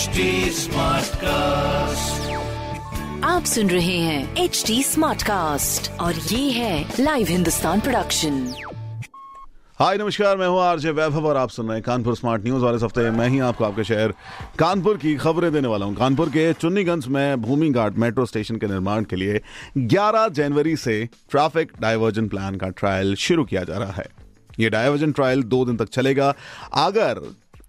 HD Smartcast. आप सुन रहे हैं एच डी स्मार्ट कास्ट और ये है लाइव हिंदुस्तान प्रोडक्शन हाय नमस्कार मैं हूँ आरजे वैभव और आप सुन रहे हैं कानपुर स्मार्ट न्यूज़ वाले हफ़्ते मैं ही आपको आपके शहर कानपुर की खबरें देने वाला हूँ। कानपुर के चुन्नीगंज में भूमि घाट मेट्रो स्टेशन के निर्माण के लिए 11 जनवरी से ट्रैफ़िक डाइवर्जन प्लान का ट्रायल शुरू किया जा रहा है। ये डायवर्जन ट्रायल दो दिन तक चलेगा। अगर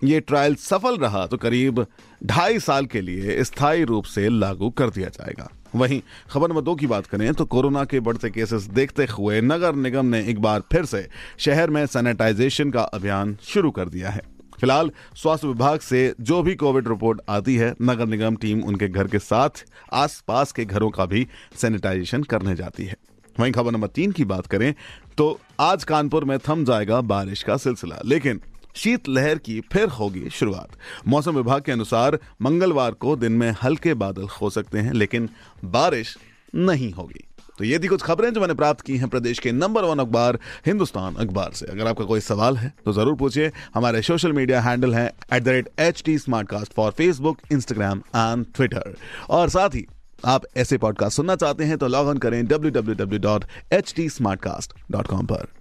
ये ट्रायल सफल रहा तो करीब ढाई साल के लिए स्थायी रूप से लागू कर दिया जाएगा। वहीं खबर नंबर दो की बात करें तो कोरोना के बढ़ते केसेस देखते हुए नगर निगम ने एक बार फिर से शहर में सैनिटाइजेशन का अभियान शुरू कर दिया है। फ़िलहाल स्वास्थ्य विभाग से जो भी कोविड रिपोर्ट आती है, नगर निगम टीम उनके घर के साथ आसपास के घरों का भी सैनिटाइजेशन करने जाती है। वहीं खबर नंबर तीन की बात करें तो आज कानपुर में थम जाएगा बारिश का सिलसिला, लेकिन शीत लहर की फिर होगी शुरुआत। मौसम विभाग के अनुसार मंगलवार को दिन में हल्के बादल हो सकते हैं, लेकिन बारिश नहीं होगी। तो ये थी कुछ खबरें जो मैंने प्राप्त की हैं प्रदेश के नंबर वन अखबार हिंदुस्तान अखबार से। अगर आपका कोई सवाल है तो ज़रूर पूछिए। हमारे सोशल मीडिया हैंडल है at the rate H T Smartcast for Facebook Instagram and Twitter और साथ ही आप ऐसे पॉडकास्ट सुनना चाहते हैं तो लॉग ऑन करें www.htsmartcast.com पर।